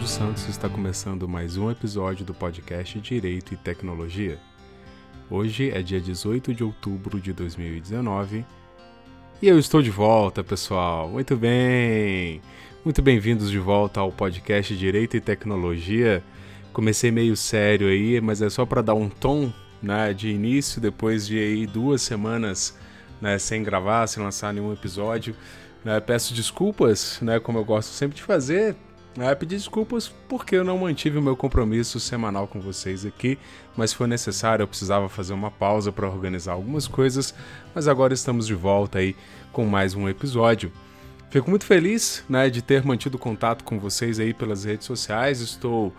Cláudio Santos está começando mais um episódio do podcast Direito e Tecnologia. Hoje é dia 18 de outubro de 2019 e eu estou de volta, pessoal. Muito bem! Muito bem-vindos de volta ao podcast Direito e Tecnologia. Comecei meio sério aí, mas é só para dar um tom né, de início, depois de aí duas semanas né, sem gravar, sem lançar nenhum episódio. Né, peço desculpas, né, como eu gosto sempre de fazer, né, pedir desculpas porque eu não mantive o meu compromisso semanal com vocês aqui, mas foi necessário, eu precisava fazer uma pausa para organizar algumas coisas, mas agora estamos de volta aí com mais um episódio. Fico muito feliz né, de ter mantido contato com vocês aí pelas redes sociais, estou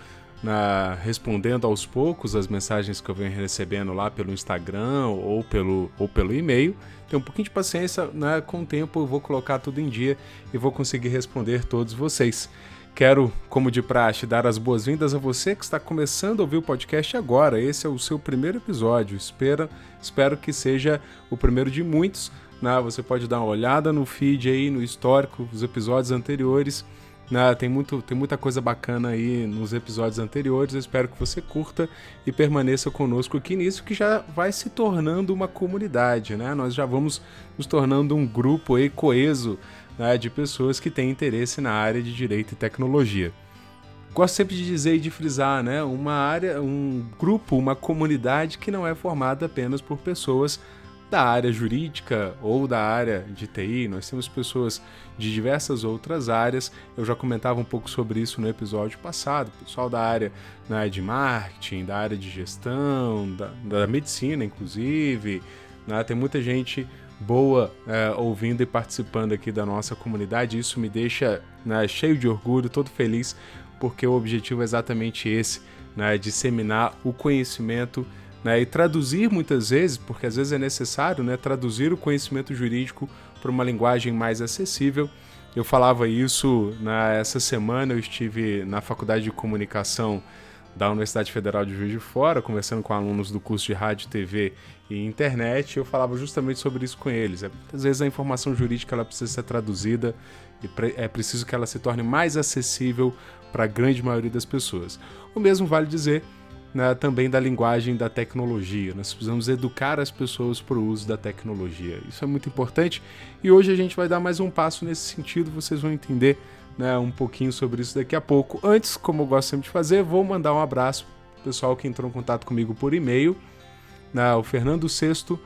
na, respondendo aos poucos as mensagens que eu venho recebendo lá pelo Instagram ou pelo, ou pelo e-mail. Tenha um pouquinho de paciência, né? com o tempo eu vou colocar tudo em dia e vou conseguir responder todos vocês. Quero, como de praxe, dar as boas-vindas a você que está começando a ouvir o podcast agora. Esse é o seu primeiro episódio. Espero, espero que seja o primeiro de muitos. Né? Você pode dar uma olhada no feed aí, no histórico, os episódios anteriores né? Tem, muito, tem muita coisa bacana aí nos episódios anteriores. Eu espero que você curta e permaneça conosco aqui nisso, que já vai se tornando uma comunidade. Né? Nós já vamos nos tornando um grupo aí coeso né, de pessoas que têm interesse na área de direito e tecnologia. Gosto sempre de dizer e de frisar, né? Uma área, um grupo, uma comunidade que não é formada apenas por pessoas da área jurídica ou da área de TI, nós temos pessoas de diversas outras áreas. Eu já comentava um pouco sobre isso no episódio passado, pessoal da área né, de marketing, da área de gestão, da, da medicina, inclusive. Né, tem muita gente boa é, ouvindo e participando aqui da nossa comunidade. Isso me deixa né, cheio de orgulho, todo feliz, porque o objetivo é exatamente esse, né, disseminar o conhecimento né, e traduzir muitas vezes, porque às vezes é necessário né, traduzir o conhecimento jurídico para uma linguagem mais acessível. Eu falava isso nessa semana, eu estive na Faculdade de Comunicação da Universidade Federal de Juiz de Fora, conversando com alunos do curso de Rádio, TV e Internet, eu falava justamente sobre isso com eles. Às vezes a informação jurídica ela precisa ser traduzida e é preciso que ela se torne mais acessível para a grande maioria das pessoas. O mesmo vale dizer né, também da linguagem da tecnologia. Nós precisamos educar as pessoas para o uso da tecnologia. Isso é muito importante e hoje a gente vai dar mais um passo nesse sentido. Vocês vão entender né, um pouquinho sobre isso daqui a pouco. Antes, como eu gosto sempre de fazer, vou mandar um abraço pro pessoal que entrou em contato comigo por e-mail. Né, o Fernando Sexto,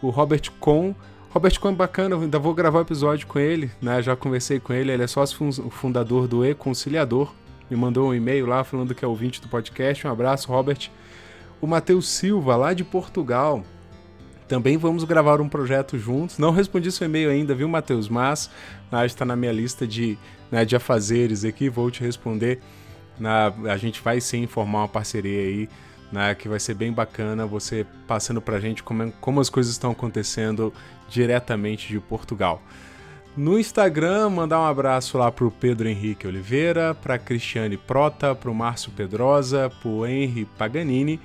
o Robert Com. Robert Con é bacana, ainda vou gravar um episódio com ele, né? Já conversei com ele, ele é sócio fundador do E-Conciliador, me mandou um e-mail lá falando que é ouvinte do podcast. Um abraço, Robert. O Matheus Silva, lá de Portugal. Também vamos gravar um projeto juntos. Não respondi seu e-mail ainda, viu, Matheus? Mas está na minha lista de, né, de afazeres aqui. Vou te responder. Na, a gente vai sim formar uma parceria aí, né, que vai ser bem bacana. Você passando para a gente como, como as coisas estão acontecendo diretamente de Portugal. No Instagram, mandar um abraço lá pro Pedro Henrique Oliveira, pra Cristiane Prota, pro Márcio Pedrosa, pro Henri Paganini.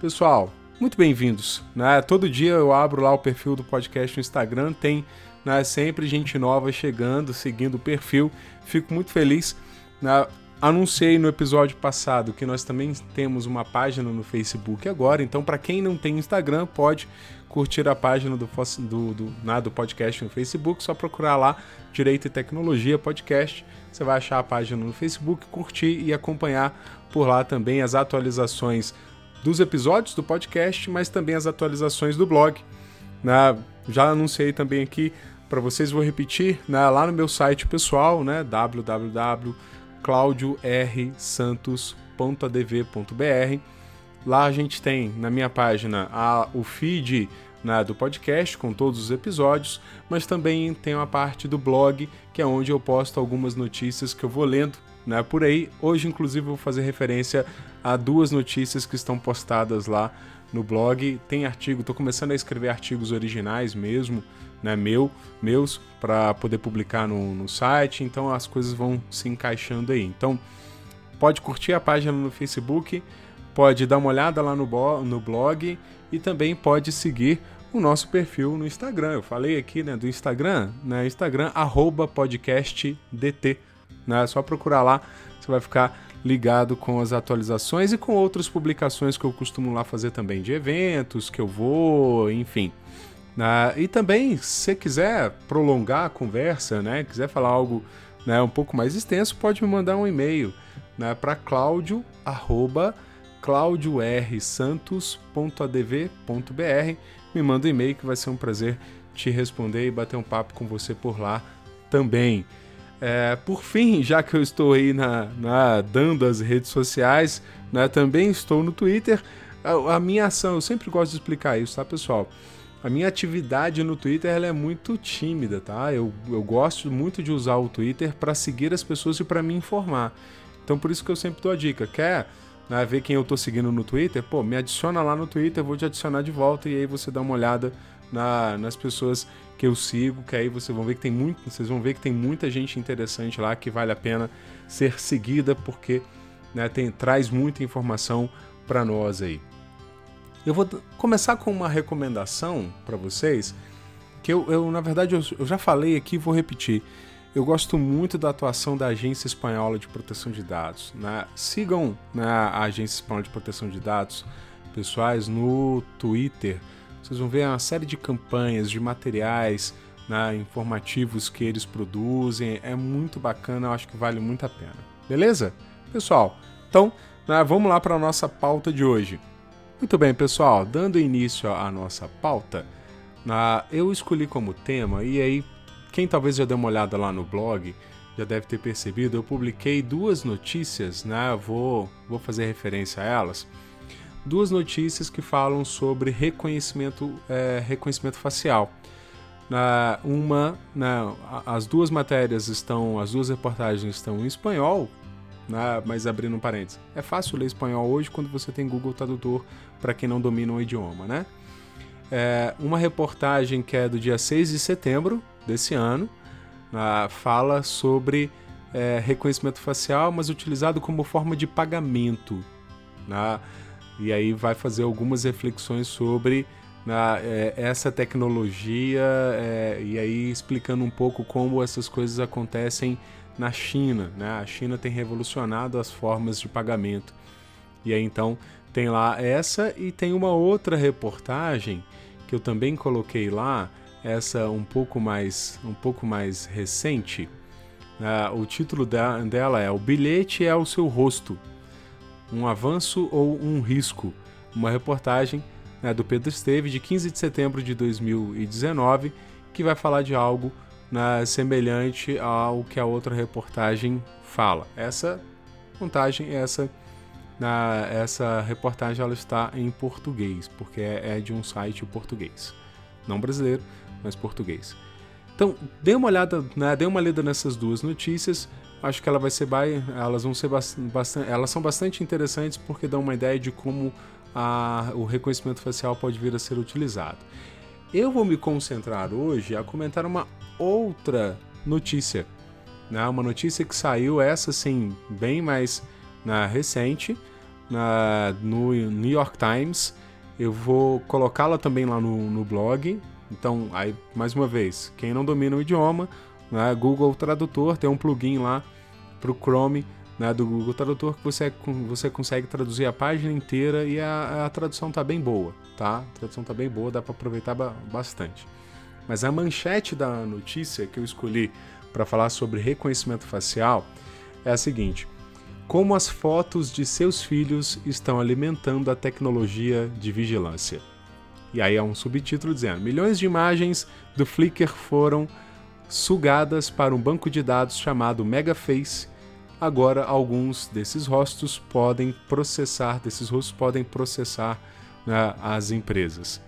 Pessoal, muito bem-vindos. Né? Todo dia eu abro lá o perfil do podcast no Instagram, tem né, sempre gente nova chegando, seguindo o perfil. Fico muito feliz. Né? Anunciei no episódio passado que nós também temos uma página no Facebook agora, então para quem não tem Instagram pode curtir a página do, do, do, né, do podcast no Facebook, só procurar lá Direito e Tecnologia Podcast. Você vai achar a página no Facebook, curtir e acompanhar por lá também as atualizações dos episódios do podcast, mas também as atualizações do blog. Né? Já anunciei também aqui para vocês, vou repetir, né, lá no meu site pessoal, né, www claudiorsantos.adv.br. Lá a gente tem na minha página a, o feed né, do podcast com todos os episódios, mas também tem uma parte do blog que é onde eu posto algumas notícias que eu vou lendo né, por aí. Hoje, inclusive, vou fazer referência a duas notícias que estão postadas lá no blog. Tem artigo, estou começando a escrever artigos originais mesmo, né, meu, meus, para poder publicar no, no site, então as coisas vão se encaixando aí. Então, pode curtir a página no Facebook, pode dar uma olhada lá no, no blog e também pode seguir o nosso perfil no Instagram. Eu falei aqui né, do Instagram, né, Instagram, arroba podcastdt. Né, é só procurar lá você vai ficar ligado com as atualizações e com outras publicações que eu costumo lá fazer também de eventos que eu vou, enfim. Uh, e também, se quiser prolongar a conversa, né, quiser falar algo né, um pouco mais extenso, pode me mandar um e-mail né, para claudio, arroba, claudiorsantos.adv.br. Me manda um e-mail que vai ser um prazer te responder e bater um papo com você por lá também. É, por fim, já que eu estou aí na, na dando as redes sociais, né, também estou no Twitter. A, a, minha ação, eu sempre gosto de explicar isso, tá, pessoal? A minha atividade no Twitter ela é muito tímida, tá? Eu, eu gosto muito de usar o Twitter para seguir as pessoas e para me informar. Então, por isso que eu sempre dou a dica. Quer né, ver quem eu estou seguindo no Twitter? Pô, me adiciona lá no Twitter, eu vou te adicionar de volta e aí você dá uma olhada na, nas pessoas que eu sigo, que aí vocês vão ver que tem muito, vocês vão ver que tem muita gente interessante lá que vale a pena ser seguida porque né, tem, traz muita informação para nós aí. Eu vou começar com uma recomendação para vocês que eu, eu, na verdade eu, eu já falei aqui, vou repetir. Eu gosto muito da atuação da Agência Espanhola de Proteção de Dados. Né? Sigam né, a Agência Espanhola de Proteção de Dados pessoais no Twitter vocês vão ver uma série de campanhas, de materiais né, informativos que eles produzem. É muito bacana, eu acho que vale muito a pena. Beleza? Pessoal, então né, vamos lá para a nossa pauta de hoje. Muito bem, pessoal, dando início à nossa pauta, né, eu escolhi como tema, e aí quem talvez já dê uma olhada lá no blog já deve ter percebido, eu publiquei duas notícias, né? Vou, vou fazer referência a elas duas notícias que falam sobre reconhecimento, é, reconhecimento facial. Na, uma, na, as duas matérias estão, as duas reportagens estão em espanhol, né, mas abrindo um parênteses. É fácil ler espanhol hoje quando você tem Google Tradutor para quem não domina o idioma, né? É, uma reportagem que é do dia 6 de setembro desse ano, né, fala sobre é, reconhecimento facial, mas utilizado como forma de pagamento. Né? E aí vai fazer algumas reflexões sobre na, é, essa tecnologia é, e aí explicando um pouco como essas coisas acontecem na China. Né? A China tem revolucionado as formas de pagamento. E aí então tem lá essa e tem uma outra reportagem que eu também coloquei lá, essa um pouco mais, um pouco mais recente. Uh, o título dela é O Bilhete é o Seu Rosto um avanço ou um risco. Uma reportagem né, do Pedro Esteve de 15 de setembro de 2019 que vai falar de algo né, semelhante ao que a outra reportagem fala. Essa montagem, essa na, essa reportagem ela está em português, porque é, é de um site português. Não brasileiro, mas português. Então, dê uma olhada, né, dê uma lida nessas duas notícias acho que ela vai ser elas vão ser bastante, elas são bastante interessantes porque dão uma ideia de como a, o reconhecimento facial pode vir a ser utilizado. Eu vou me concentrar hoje a comentar uma outra notícia, né? uma notícia que saiu essa sim bem mais na recente na, no New York Times. Eu vou colocá-la também lá no, no blog. Então, aí mais uma vez, quem não domina o idioma né? Google Tradutor tem um plugin lá para o Chrome né, do Google Tradutor que você, você consegue traduzir a página inteira e a, a tradução tá bem boa, tá? A tradução tá bem boa, dá para aproveitar bastante. Mas a manchete da notícia que eu escolhi para falar sobre reconhecimento facial é a seguinte: como as fotos de seus filhos estão alimentando a tecnologia de vigilância. E aí é um subtítulo dizendo: milhões de imagens do Flickr foram sugadas para um banco de dados chamado Megaface. Agora, alguns desses rostos podem processar, desses rostos podem processar né, as empresas.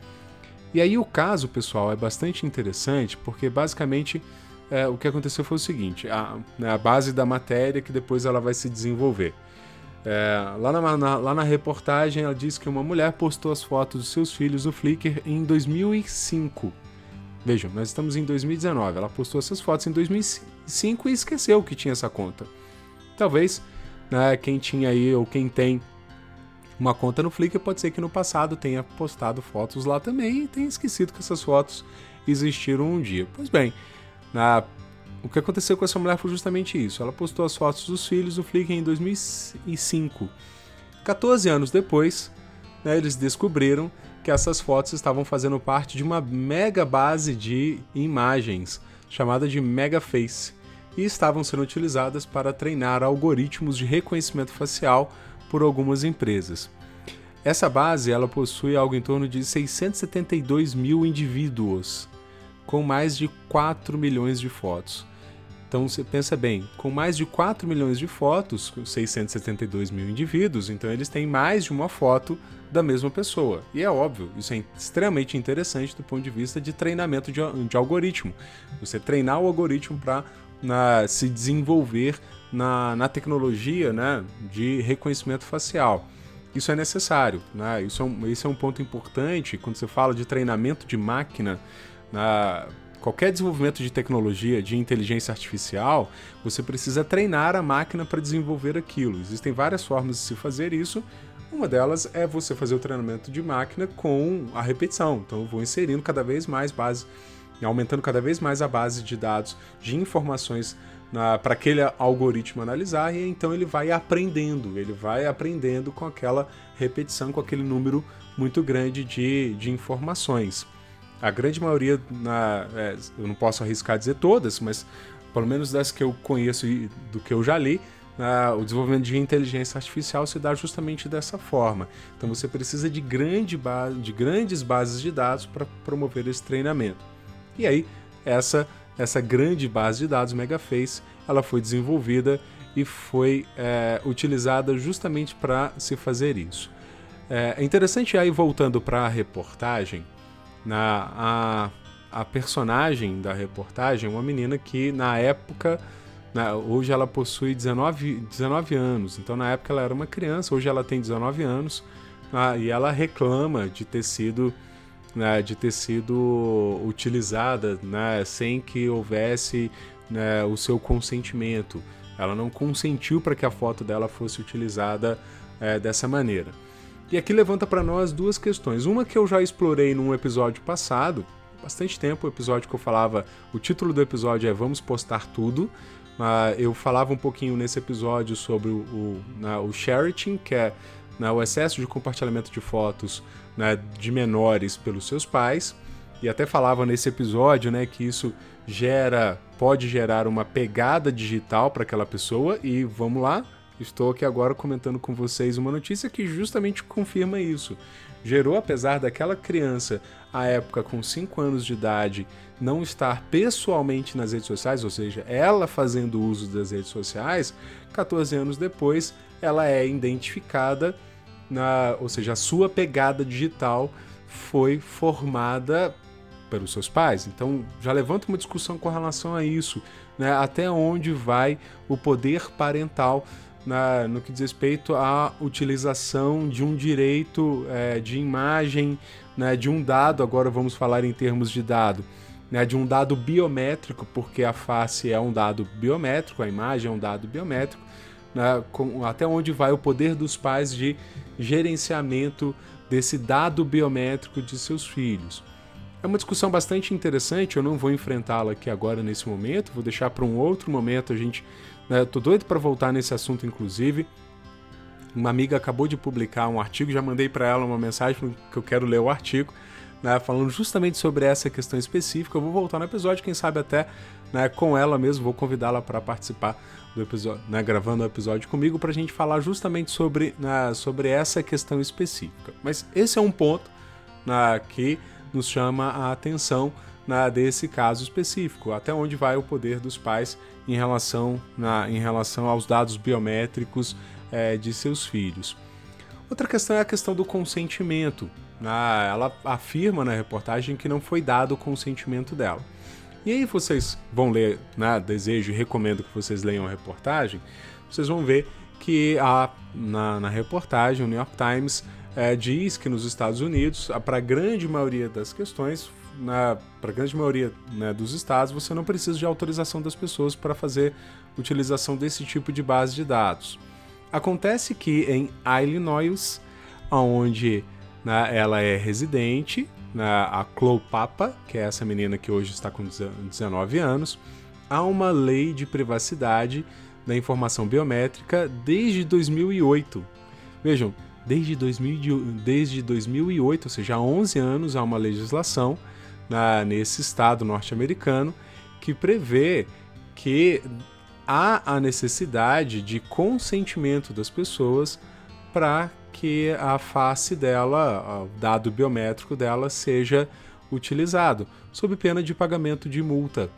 E aí o caso, pessoal, é bastante interessante porque basicamente é, o que aconteceu foi o seguinte: a, né, a, base da matéria que depois ela vai se desenvolver. É, lá, na, na, lá na reportagem ela diz que uma mulher postou as fotos dos seus filhos no Flickr em 2005. Vejam, nós estamos em 2019. Ela postou essas fotos em 2005 e esqueceu que tinha essa conta. Talvez né, quem tinha aí ou quem tem uma conta no Flickr pode ser que no passado tenha postado fotos lá também e tenha esquecido que essas fotos existiram um dia. Pois bem, na, o que aconteceu com essa mulher foi justamente isso. Ela postou as fotos dos filhos do Flickr em 2005. 14 anos depois, né, eles descobriram que essas fotos estavam fazendo parte de uma mega base de imagens chamada de Megaface e estavam sendo utilizadas para treinar algoritmos de reconhecimento facial por algumas empresas. Essa base ela possui algo em torno de 672 mil indivíduos, com mais de 4 milhões de fotos. Então você pensa bem, com mais de 4 milhões de fotos, 672 mil indivíduos, então eles têm mais de uma foto da mesma pessoa. E é óbvio, isso é extremamente interessante do ponto de vista de treinamento de, de algoritmo. Você treinar o algoritmo para se desenvolver na, na tecnologia né, de reconhecimento facial. Isso é necessário, né? isso, é um, é um ponto importante quando você fala de treinamento de máquina. Na, qualquer desenvolvimento de tecnologia, de inteligência artificial, você precisa treinar a máquina para desenvolver aquilo. Existem várias formas de se fazer isso. Uma delas é você fazer o treinamento de máquina com a repetição. Então, eu vou inserindo cada vez mais base, aumentando cada vez mais a base de dados, de informações para aquele algoritmo analisar e então ele vai aprendendo, ele vai aprendendo com aquela repetição, com aquele número muito grande de, de informações. A grande maioria, na, é, eu não posso arriscar dizer todas, mas pelo menos das que eu conheço e do que eu já li, o desenvolvimento de inteligência artificial se dá justamente dessa forma. Então você precisa de, grande base, de grandes bases de dados para promover esse treinamento. E aí, essa essa grande base de dados Megaface, ela foi desenvolvida e foi é, utilizada justamente para se fazer isso. É, é interessante aí voltando para a reportagem, na a, a personagem da reportagem, uma menina que na época, na, hoje ela possui 19, 19 anos, então na época ela era uma criança, hoje ela tem 19 anos ah, e ela reclama de ter sido né, de ter sido utilizada né, sem que houvesse né, o seu consentimento. Ela não consentiu para que a foto dela fosse utilizada é, dessa maneira. E aqui levanta para nós duas questões. Uma que eu já explorei num episódio passado, bastante tempo, o episódio que eu falava, o título do episódio é Vamos Postar Tudo. Eu falava um pouquinho nesse episódio sobre o, o, na, o sharing, que é né, o excesso de compartilhamento de fotos né, de menores pelos seus pais. E até falava nesse episódio né, que isso gera, pode gerar uma pegada digital para aquela pessoa. E vamos lá, estou aqui agora comentando com vocês uma notícia que justamente confirma isso. Gerou, apesar daquela criança, à época com 5 anos de idade, não estar pessoalmente nas redes sociais, ou seja, ela fazendo uso das redes sociais, 14 anos depois, ela é identificada na, ou seja, a sua pegada digital foi formada pelos seus pais. Então já levanta uma discussão com relação a isso, né? Até onde vai o poder parental na, no que diz respeito à utilização de um direito é, de imagem, né, de um dado. Agora vamos falar em termos de dado. Né, de um dado biométrico, porque a face é um dado biométrico, a imagem é um dado biométrico, né, com, até onde vai o poder dos pais de gerenciamento desse dado biométrico de seus filhos. É uma discussão bastante interessante, eu não vou enfrentá-la aqui agora nesse momento, vou deixar para um outro momento a gente. Né, tô doido para voltar nesse assunto, inclusive. Uma amiga acabou de publicar um artigo, já mandei para ela uma mensagem que eu quero ler o artigo, né, falando justamente sobre essa questão específica. Eu vou voltar no episódio, quem sabe até né, com ela mesmo, vou convidá-la para participar do episódio, né, gravando o episódio comigo para a gente falar justamente sobre, né, sobre essa questão específica. Mas esse é um ponto né, que nos chama a atenção né, desse caso específico, até onde vai o poder dos pais em relação, na, em relação aos dados biométricos é, de seus filhos. Outra questão é a questão do consentimento. Né, ela afirma na reportagem que não foi dado o consentimento dela. E aí vocês vão ler, né, desejo e recomendo que vocês leiam a reportagem, vocês vão ver que a, na, na reportagem o New York Times é, diz que nos Estados Unidos, para a grande maioria das questões, para a grande maioria né, dos estados, você não precisa de autorização das pessoas para fazer utilização desse tipo de base de dados. Acontece que em Illinois, onde né, ela é residente, né, a Chloe Papa, que é essa menina que hoje está com 19 anos, há uma lei de privacidade da informação biométrica desde 2008. Vejam, desde, 2000, desde 2008, ou seja, há 11 anos, há uma legislação na, nesse estado norte-americano que prevê que há a necessidade de consentimento das pessoas para que a face dela, o dado biométrico dela, seja utilizado, sob pena de pagamento de multa.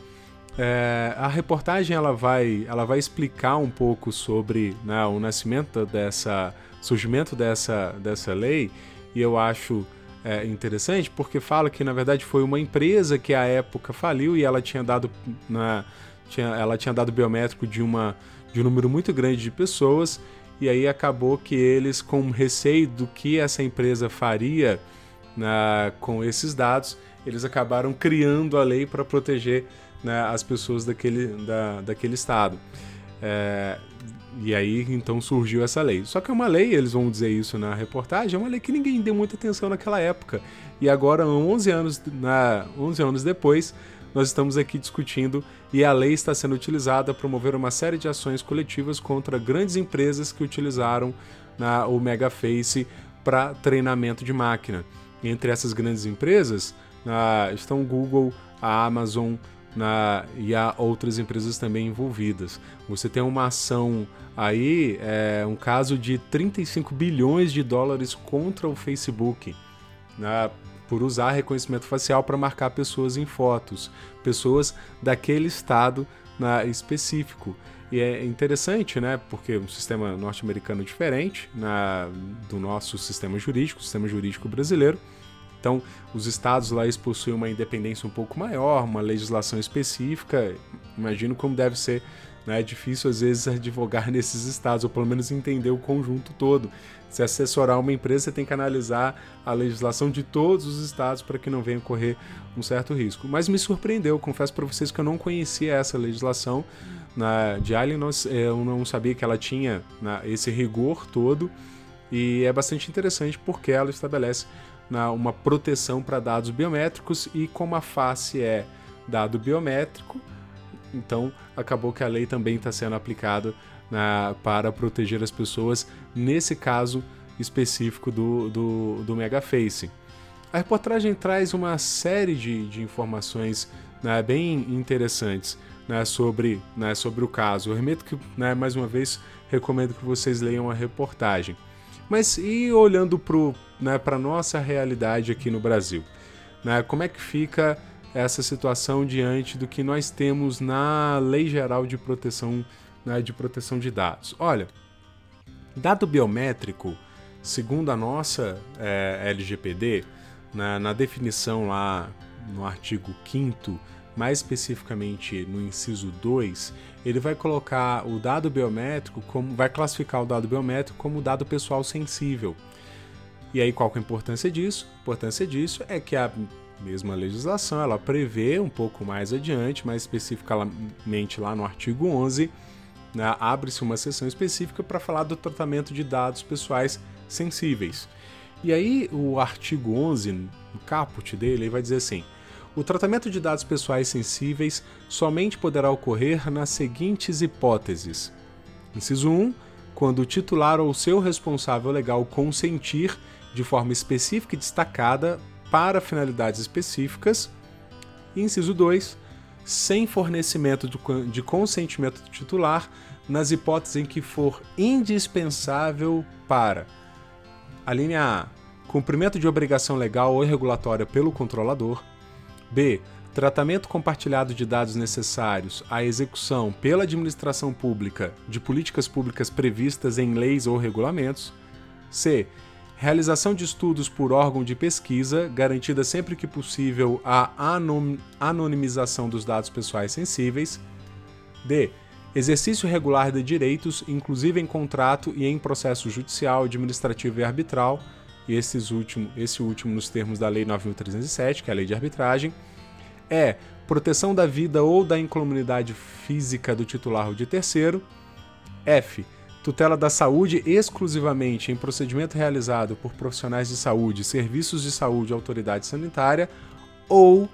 É, a reportagem ela vai, ela vai explicar um pouco sobre né, o nascimento dessa, surgimento dessa, dessa lei e eu acho é, interessante porque fala que na verdade foi uma empresa que à época faliu e ela tinha dado na, tinha, ela tinha dado biométrico de uma de um número muito grande de pessoas e aí acabou que eles com receio do que essa empresa faria na, com esses dados eles acabaram criando a lei para proteger né, as pessoas daquele, da, daquele estado. É, e aí então surgiu essa lei. Só que é uma lei, eles vão dizer isso na reportagem, é uma lei que ninguém deu muita atenção naquela época. E agora, 11 anos, na, 11 anos depois, nós estamos aqui discutindo e a lei está sendo utilizada para promover uma série de ações coletivas contra grandes empresas que utilizaram na, o Megaface para treinamento de máquina. Entre essas grandes empresas na, estão Google, a Amazon, na, e há outras empresas também envolvidas. Você tem uma ação aí, é, um caso de 35 bilhões de dólares contra o Facebook, né, por usar reconhecimento facial para marcar pessoas em fotos, pessoas daquele estado na, específico. E é interessante, né? Porque um sistema norte-americano diferente na, do nosso sistema jurídico, sistema jurídico brasileiro. Então, os estados lá possuem uma independência um pouco maior, uma legislação específica. Imagino como deve ser né? é difícil às vezes advogar nesses estados, ou pelo menos entender o conjunto todo. Se assessorar uma empresa, você tem que analisar a legislação de todos os estados para que não venha correr um certo risco. Mas me surpreendeu, confesso para vocês que eu não conhecia essa legislação na, de Alien, eu não sabia que ela tinha né, esse rigor todo, e é bastante interessante porque ela estabelece uma proteção para dados biométricos e como a face é dado biométrico, então acabou que a lei também está sendo aplicada para proteger as pessoas nesse caso específico do, do, do Megaface. A reportagem traz uma série de, de informações né, bem interessantes né, sobre, né, sobre o caso. Eu remeto que, né, mais uma vez, recomendo que vocês leiam a reportagem. Mas e olhando para né, a nossa realidade aqui no Brasil? Né, como é que fica essa situação diante do que nós temos na Lei Geral de Proteção, né, de, proteção de Dados? Olha, dado biométrico, segundo a nossa é, LGPD, na, na definição lá no artigo 5 mais especificamente no inciso 2, ele vai colocar o dado biométrico como vai classificar o dado biométrico como dado pessoal sensível. E aí qual é a importância disso? A importância disso é que a mesma legislação ela prevê um pouco mais adiante, mais especificamente lá no artigo 11, né, abre-se uma seção específica para falar do tratamento de dados pessoais sensíveis. E aí o artigo 11, no caput dele, vai dizer assim: o tratamento de dados pessoais sensíveis somente poderá ocorrer nas seguintes hipóteses. Inciso 1. Quando o titular ou seu responsável legal consentir de forma específica e destacada para finalidades específicas. Inciso 2. Sem fornecimento de consentimento do titular nas hipóteses em que for indispensável para a linha A. Cumprimento de obrigação legal ou regulatória pelo controlador. B. Tratamento compartilhado de dados necessários à execução pela administração pública de políticas públicas previstas em leis ou regulamentos. C. Realização de estudos por órgão de pesquisa, garantida sempre que possível a anonimização dos dados pessoais sensíveis. D. Exercício regular de direitos, inclusive em contrato e em processo judicial, administrativo e arbitral e esses último, esse último nos termos da Lei 9.307, que é a lei de arbitragem, é proteção da vida ou da incomunidade física do titular ou de terceiro. F. Tutela da saúde exclusivamente em procedimento realizado por profissionais de saúde, serviços de saúde e autoridade sanitária. Ou,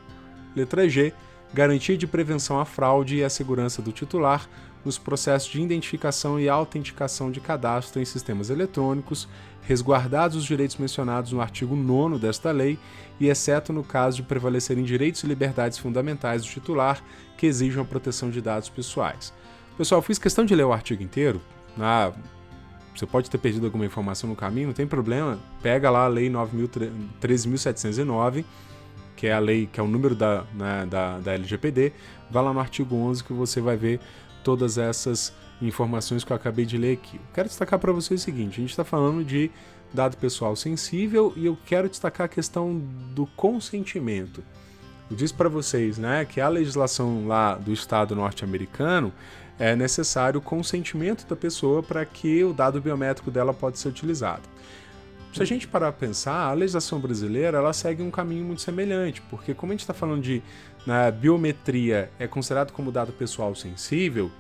letra G, garantia de prevenção à fraude e à segurança do titular nos processos de identificação e autenticação de cadastro em sistemas eletrônicos, resguardados os direitos mencionados no artigo 9 desta lei e exceto no caso de prevalecerem direitos e liberdades fundamentais do titular que exijam a proteção de dados pessoais. Pessoal, fiz questão de ler o artigo inteiro. Ah, você pode ter perdido alguma informação no caminho, não tem problema. Pega lá a Lei 13.709, que é a lei, que é o número da, né, da, da LGPD. Vai lá no artigo 11 que você vai ver todas essas informações que eu acabei de ler aqui. Eu quero destacar para vocês o seguinte: a gente está falando de dado pessoal sensível e eu quero destacar a questão do consentimento. Eu disse para vocês né, que a legislação lá do Estado norte-americano é necessário o consentimento da pessoa para que o dado biométrico dela pode ser utilizado. Se a gente parar a pensar, a legislação brasileira ela segue um caminho muito semelhante, porque como a gente está falando de né, biometria é considerado como dado pessoal sensível,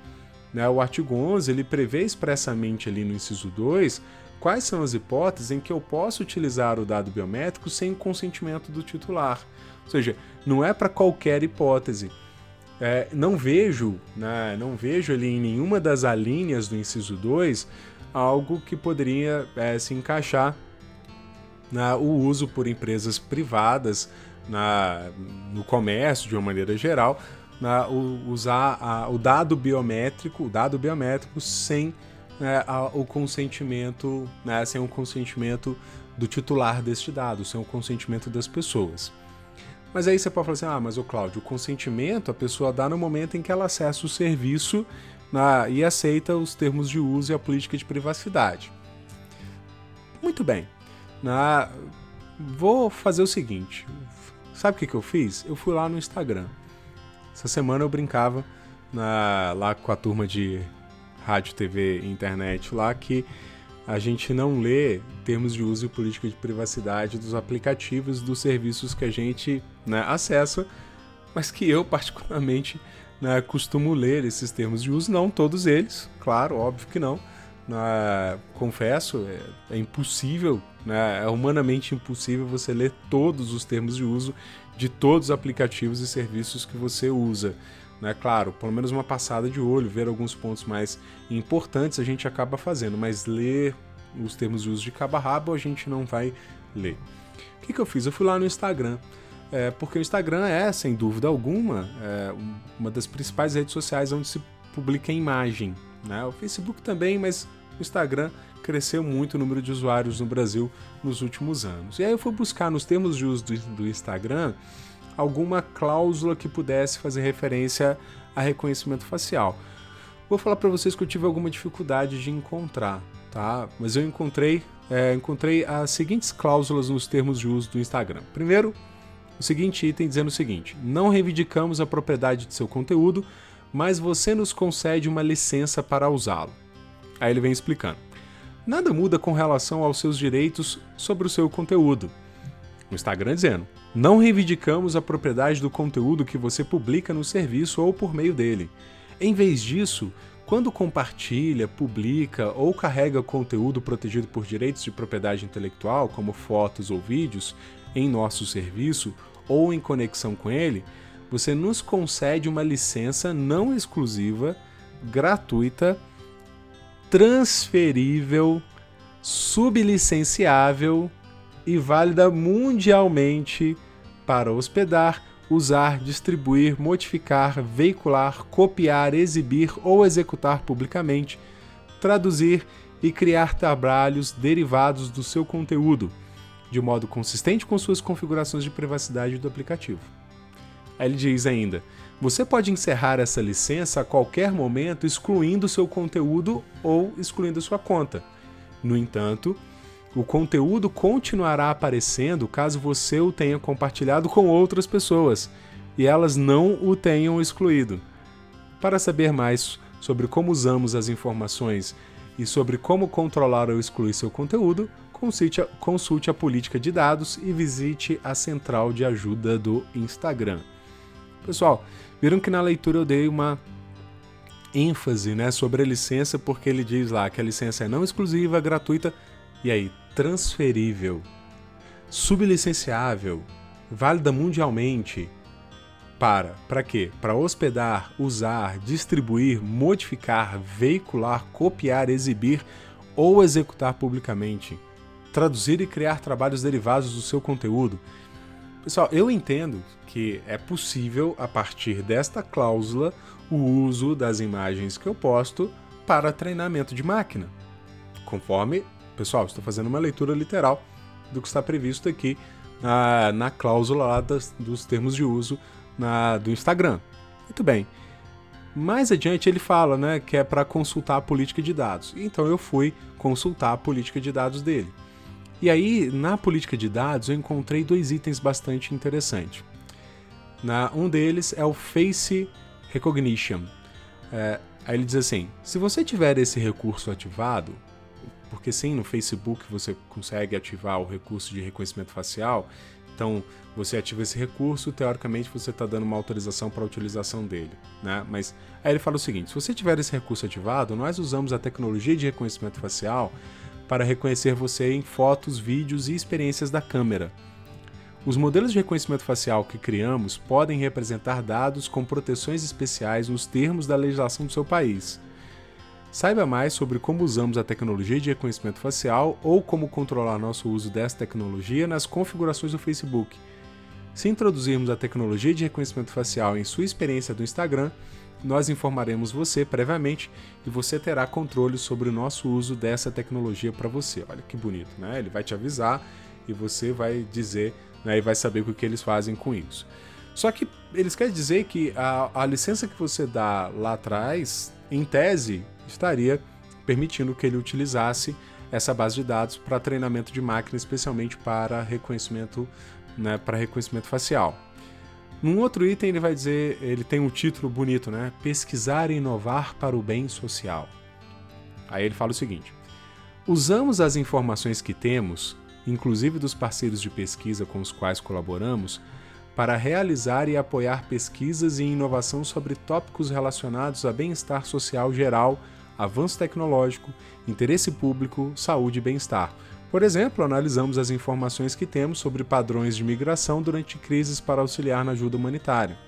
né, o artigo 11 ele prevê expressamente ali no inciso 2 quais são as hipóteses em que eu posso utilizar o dado biométrico sem o consentimento do titular. Ou seja, não é para qualquer hipótese. É, não vejo, né, não vejo ali em nenhuma das alíneas do inciso 2 algo que poderia é, se encaixar na, o uso por empresas privadas na, no comércio de uma maneira geral, na, o, usar a, o dado biométrico, o dado biométrico sem né, a, o consentimento, né, sem o consentimento do titular deste dado, sem o consentimento das pessoas. Mas aí você pode falar assim: ah, mas o Cláudio, o consentimento a pessoa dá no momento em que ela acessa o serviço na, e aceita os termos de uso e a política de privacidade. Muito bem. Na, vou fazer o seguinte: Sabe o que, que eu fiz? Eu fui lá no Instagram. Essa semana eu brincava na, lá com a turma de rádio, TV e internet lá que a gente não lê termos de uso e política de privacidade dos aplicativos dos serviços que a gente né, acessa, mas que eu particularmente né, costumo ler esses termos de uso, não todos eles, claro, óbvio que não. Né, confesso, é, é impossível né? É humanamente impossível você ler todos os termos de uso de todos os aplicativos e serviços que você usa. Né? Claro, pelo menos uma passada de olho, ver alguns pontos mais importantes a gente acaba fazendo, mas ler os termos de uso de cabo a rabo a gente não vai ler. O que, que eu fiz? Eu fui lá no Instagram. É, porque o Instagram é, sem dúvida alguma, é uma das principais redes sociais onde se publica imagem. Né? O Facebook também, mas o Instagram cresceu muito o número de usuários no Brasil nos últimos anos. E aí eu fui buscar nos termos de uso do, do Instagram alguma cláusula que pudesse fazer referência a reconhecimento facial. Vou falar para vocês que eu tive alguma dificuldade de encontrar, tá? Mas eu encontrei, é, encontrei as seguintes cláusulas nos termos de uso do Instagram. Primeiro, o seguinte item dizendo o seguinte: não reivindicamos a propriedade de seu conteúdo, mas você nos concede uma licença para usá-lo. Aí ele vem explicando nada muda com relação aos seus direitos sobre o seu conteúdo. O Instagram dizendo: não reivindicamos a propriedade do conteúdo que você publica no serviço ou por meio dele. Em vez disso, quando compartilha, publica ou carrega conteúdo protegido por direitos de propriedade intelectual, como fotos ou vídeos, em nosso serviço ou em conexão com ele, você nos concede uma licença não exclusiva, gratuita transferível, sublicenciável e válida mundialmente para hospedar, usar, distribuir, modificar, veicular, copiar, exibir ou executar publicamente, traduzir e criar trabalhos derivados do seu conteúdo, de modo consistente com suas configurações de privacidade do aplicativo. Ele diz ainda: você pode encerrar essa licença a qualquer momento, excluindo seu conteúdo ou excluindo sua conta. No entanto, o conteúdo continuará aparecendo caso você o tenha compartilhado com outras pessoas e elas não o tenham excluído. Para saber mais sobre como usamos as informações e sobre como controlar ou excluir seu conteúdo, consulte a, consulte a política de dados e visite a central de ajuda do Instagram. Pessoal, viram que na leitura eu dei uma ênfase né, sobre a licença, porque ele diz lá que a licença é não exclusiva, gratuita e aí transferível, sublicenciável, válida mundialmente. para para quê? Para hospedar, usar, distribuir, modificar, veicular, copiar, exibir ou executar publicamente, traduzir e criar trabalhos derivados do seu conteúdo. Pessoal, eu entendo que é possível, a partir desta cláusula, o uso das imagens que eu posto para treinamento de máquina. Conforme, pessoal, estou fazendo uma leitura literal do que está previsto aqui na, na cláusula lá das, dos termos de uso na, do Instagram. Muito bem. Mais adiante ele fala né, que é para consultar a política de dados. Então eu fui consultar a política de dados dele. E aí, na política de dados, eu encontrei dois itens bastante interessantes. Na, um deles é o Face Recognition. É, aí ele diz assim: se você tiver esse recurso ativado, porque sim, no Facebook você consegue ativar o recurso de reconhecimento facial, então você ativa esse recurso, teoricamente você está dando uma autorização para a utilização dele. Né? Mas aí ele fala o seguinte: se você tiver esse recurso ativado, nós usamos a tecnologia de reconhecimento facial para reconhecer você em fotos, vídeos e experiências da câmera. Os modelos de reconhecimento facial que criamos podem representar dados com proteções especiais nos termos da legislação do seu país. Saiba mais sobre como usamos a tecnologia de reconhecimento facial ou como controlar nosso uso dessa tecnologia nas configurações do Facebook. Se introduzirmos a tecnologia de reconhecimento facial em sua experiência do Instagram, nós informaremos você previamente e você terá controle sobre o nosso uso dessa tecnologia para você. Olha que bonito, né? Ele vai te avisar e você vai dizer né, e vai saber o que eles fazem com isso. Só que eles querem dizer que a, a licença que você dá lá atrás, em tese, estaria permitindo que ele utilizasse essa base de dados para treinamento de máquina, especialmente para reconhecimento, né, para reconhecimento facial. Num outro item ele vai dizer, ele tem um título bonito, né? Pesquisar e inovar para o bem social. Aí ele fala o seguinte: Usamos as informações que temos, inclusive dos parceiros de pesquisa com os quais colaboramos, para realizar e apoiar pesquisas e inovação sobre tópicos relacionados a bem-estar social geral, avanço tecnológico, interesse público, saúde e bem-estar por exemplo, analisamos as informações que temos sobre padrões de migração durante crises para auxiliar na ajuda humanitária.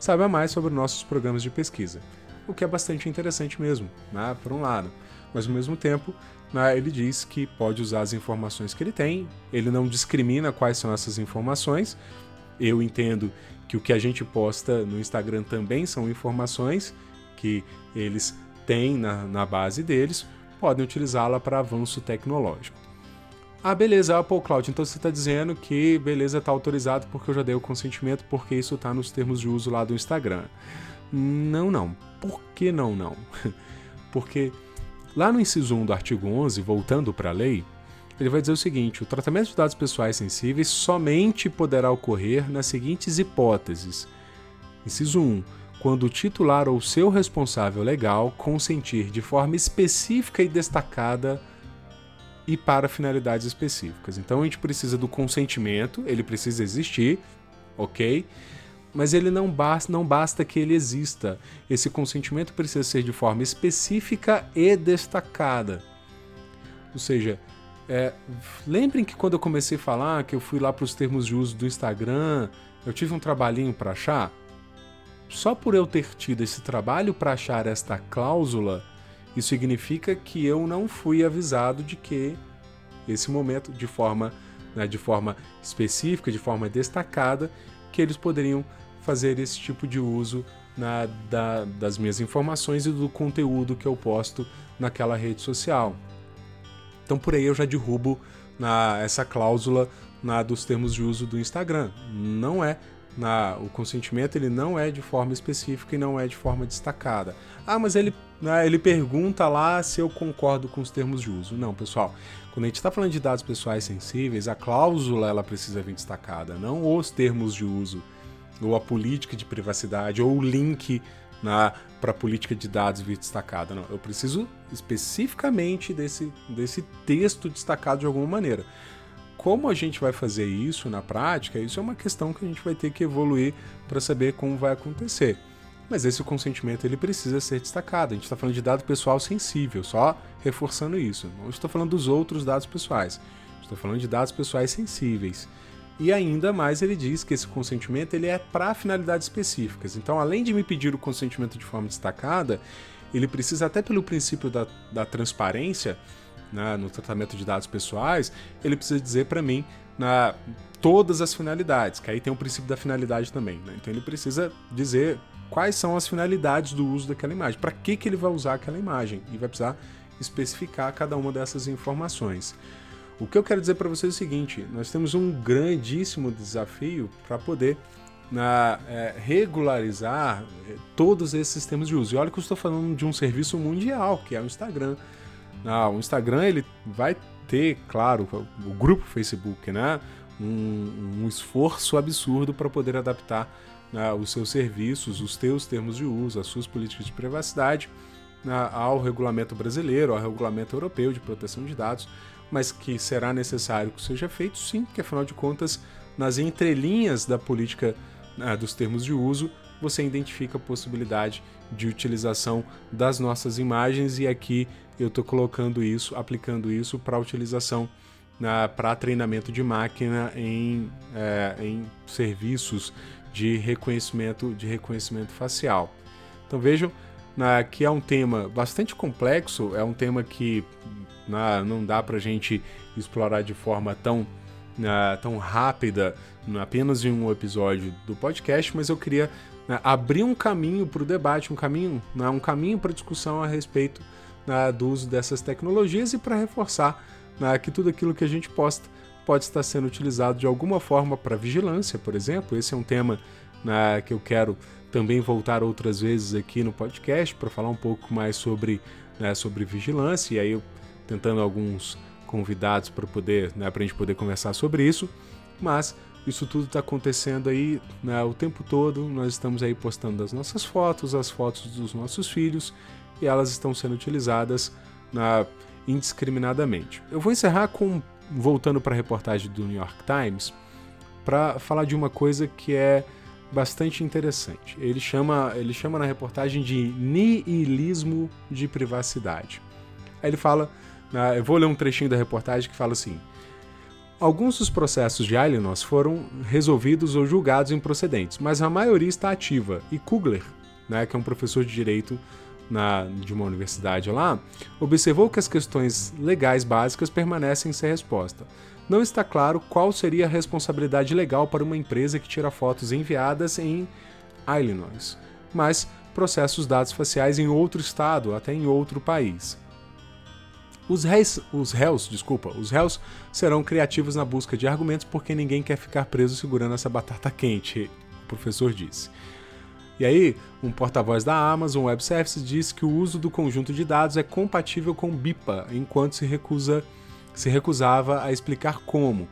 Saiba mais sobre nossos programas de pesquisa, o que é bastante interessante mesmo, né, por um lado. Mas ao mesmo tempo, né, ele diz que pode usar as informações que ele tem, ele não discrimina quais são essas informações. Eu entendo que o que a gente posta no Instagram também são informações que eles têm na, na base deles, podem utilizá-la para avanço tecnológico. Ah, beleza, Apple Cloud. Então você está dizendo que beleza está autorizado porque eu já dei o consentimento, porque isso está nos termos de uso lá do Instagram. Não, não. Por que não, não? porque lá no inciso 1 do artigo 11, voltando para a lei, ele vai dizer o seguinte: o tratamento de dados pessoais sensíveis somente poderá ocorrer nas seguintes hipóteses. Inciso 1. Quando o titular ou seu responsável legal consentir de forma específica e destacada e para finalidades específicas. Então a gente precisa do consentimento, ele precisa existir, ok? Mas ele não basta, não basta que ele exista. Esse consentimento precisa ser de forma específica e destacada. Ou seja, é, lembrem que quando eu comecei a falar que eu fui lá para os termos de uso do Instagram, eu tive um trabalhinho para achar. Só por eu ter tido esse trabalho para achar esta cláusula, isso significa que eu não fui avisado de que esse momento, de forma, né, de forma específica, de forma destacada, que eles poderiam fazer esse tipo de uso na, da, das minhas informações e do conteúdo que eu posto naquela rede social. Então por aí eu já derrubo na, essa cláusula na, dos termos de uso do Instagram. Não é na, o consentimento ele não é de forma específica e não é de forma destacada. Ah, mas ele, né, ele pergunta lá se eu concordo com os termos de uso. Não, pessoal. Quando a gente está falando de dados pessoais sensíveis, a cláusula ela precisa vir destacada, não os termos de uso, ou a política de privacidade, ou o link para a política de dados vir destacada. Não, eu preciso especificamente desse, desse texto destacado de alguma maneira. Como a gente vai fazer isso na prática, isso é uma questão que a gente vai ter que evoluir para saber como vai acontecer. Mas esse consentimento ele precisa ser destacado. A gente está falando de dado pessoal sensível, só reforçando isso. Não estou falando dos outros dados pessoais. Estou falando de dados pessoais sensíveis. E ainda mais ele diz que esse consentimento ele é para finalidades específicas. Então, além de me pedir o consentimento de forma destacada, ele precisa, até pelo princípio da, da transparência né, no tratamento de dados pessoais, ele precisa dizer para mim na, todas as finalidades, que aí tem o princípio da finalidade também. Né? Então, ele precisa dizer quais são as finalidades do uso daquela imagem, para que, que ele vai usar aquela imagem, e vai precisar especificar cada uma dessas informações. O que eu quero dizer para vocês é o seguinte: nós temos um grandíssimo desafio para poder na, é, regularizar é, todos esses sistemas de uso. E olha que eu estou falando de um serviço mundial, que é o Instagram. Ah, o Instagram ele vai ter, claro, o grupo Facebook, né? Um, um esforço absurdo para poder adaptar né, os seus serviços, os teus termos de uso, as suas políticas de privacidade né, ao regulamento brasileiro, ao regulamento europeu de proteção de dados mas que será necessário que seja feito sim, porque afinal de contas, nas entrelinhas da política né, dos termos de uso, você identifica a possibilidade de utilização das nossas imagens e aqui eu estou colocando isso, aplicando isso para utilização para treinamento de máquina em, é, em serviços de reconhecimento de reconhecimento facial. Então vejam né, que é um tema bastante complexo, é um tema que né? Não dá para a gente explorar de forma tão, uh, tão rápida apenas em um episódio do podcast, mas eu queria abrir um caminho para o debate, um caminho, um caminho para discussão a respeito né, do uso dessas tecnologias e para reforçar né, que tudo aquilo que a gente posta pode estar sendo utilizado de alguma forma para vigilância, por exemplo. Esse é um tema né, que eu quero também voltar outras vezes aqui no podcast para falar um pouco mais sobre, né, sobre vigilância. E aí eu tentando alguns convidados para poder, né, para a gente poder conversar sobre isso, mas isso tudo está acontecendo aí né, o tempo todo. Nós estamos aí postando as nossas fotos, as fotos dos nossos filhos e elas estão sendo utilizadas na, indiscriminadamente. Eu vou encerrar com voltando para a reportagem do New York Times para falar de uma coisa que é bastante interessante. Ele chama, ele chama na reportagem de niilismo de privacidade. Aí ele fala eu vou ler um trechinho da reportagem que fala assim: Alguns dos processos de Alinos foram resolvidos ou julgados improcedentes, mas a maioria está ativa. E Kugler, né, que é um professor de direito na, de uma universidade lá, observou que as questões legais básicas permanecem sem resposta. Não está claro qual seria a responsabilidade legal para uma empresa que tira fotos enviadas em Illinois, mas processa os dados faciais em outro estado, até em outro país. Os réus, os réus, desculpa, os réus serão criativos na busca de argumentos porque ninguém quer ficar preso segurando essa batata quente, o professor disse. E aí, um porta-voz da Amazon Web Services disse que o uso do conjunto de dados é compatível com BIPA, enquanto se recusa se recusava a explicar como.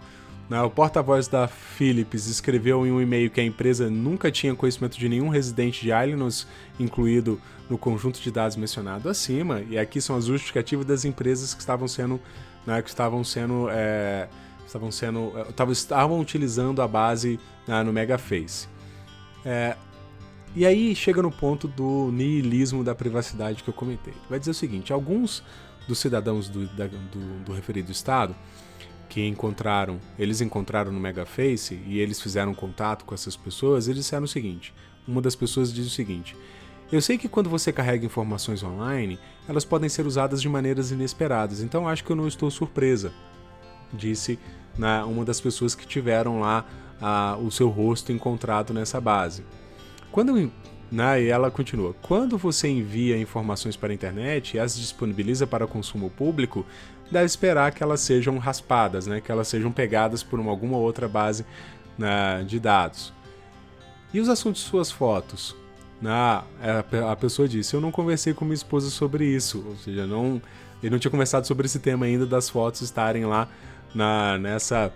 Né, o porta-voz da Philips escreveu em um e-mail que a empresa nunca tinha conhecimento de nenhum residente de Illinois incluído no conjunto de dados mencionado acima, e aqui são as justificativas das empresas que estavam sendo, né, que estavam sendo, é, estavam sendo, estavam, é, estavam utilizando a base né, no Megaface. É, e aí chega no ponto do niilismo da privacidade que eu comentei. Vai dizer o seguinte: alguns dos cidadãos do, da, do, do referido estado que encontraram, eles encontraram no Megaface e eles fizeram contato com essas pessoas, eles disseram o seguinte: uma das pessoas diz o seguinte. Eu sei que quando você carrega informações online, elas podem ser usadas de maneiras inesperadas, então acho que eu não estou surpresa, disse uma das pessoas que tiveram lá o seu rosto encontrado nessa base. Quando né, e ela continua: quando você envia informações para a internet e as disponibiliza para consumo público, deve esperar que elas sejam raspadas, né? que elas sejam pegadas por uma, alguma outra base né, de dados. E os assuntos de suas fotos? Ah, a pessoa disse: Eu não conversei com minha esposa sobre isso. Ou seja, não, ele não tinha conversado sobre esse tema ainda das fotos estarem lá na, nessa,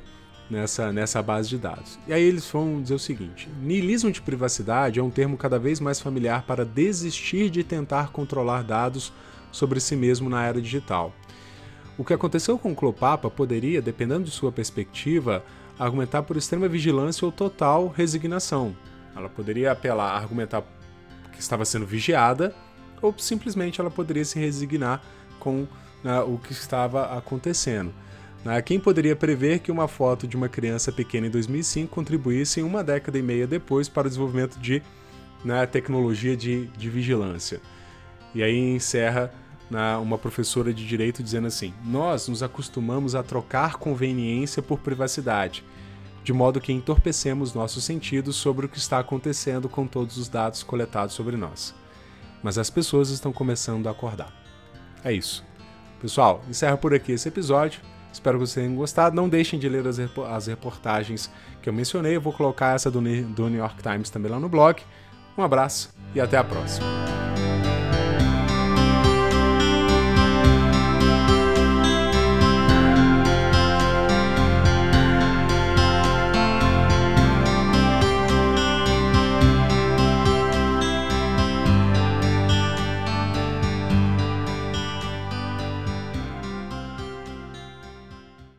nessa, nessa base de dados. E aí eles vão dizer o seguinte: niilismo de privacidade é um termo cada vez mais familiar para desistir de tentar controlar dados sobre si mesmo na era digital. O que aconteceu com o Clopapa poderia, dependendo de sua perspectiva, argumentar por extrema vigilância ou total resignação. Ela poderia apelar, argumentar que estava sendo vigiada, ou simplesmente ela poderia se resignar com uh, o que estava acontecendo. Né? Quem poderia prever que uma foto de uma criança pequena em 2005 contribuísse uma década e meia depois para o desenvolvimento de né, tecnologia de, de vigilância? E aí encerra né, uma professora de direito dizendo assim: Nós nos acostumamos a trocar conveniência por privacidade, de modo que entorpecemos nossos sentidos sobre o que está acontecendo com todos os dados coletados sobre nós. Mas as pessoas estão começando a acordar. É isso. Pessoal, encerro por aqui esse episódio. Espero que vocês tenham gostado. Não deixem de ler as, as reportagens que eu mencionei. Eu vou colocar essa do, do New York Times também lá no blog. Um abraço e até a próxima.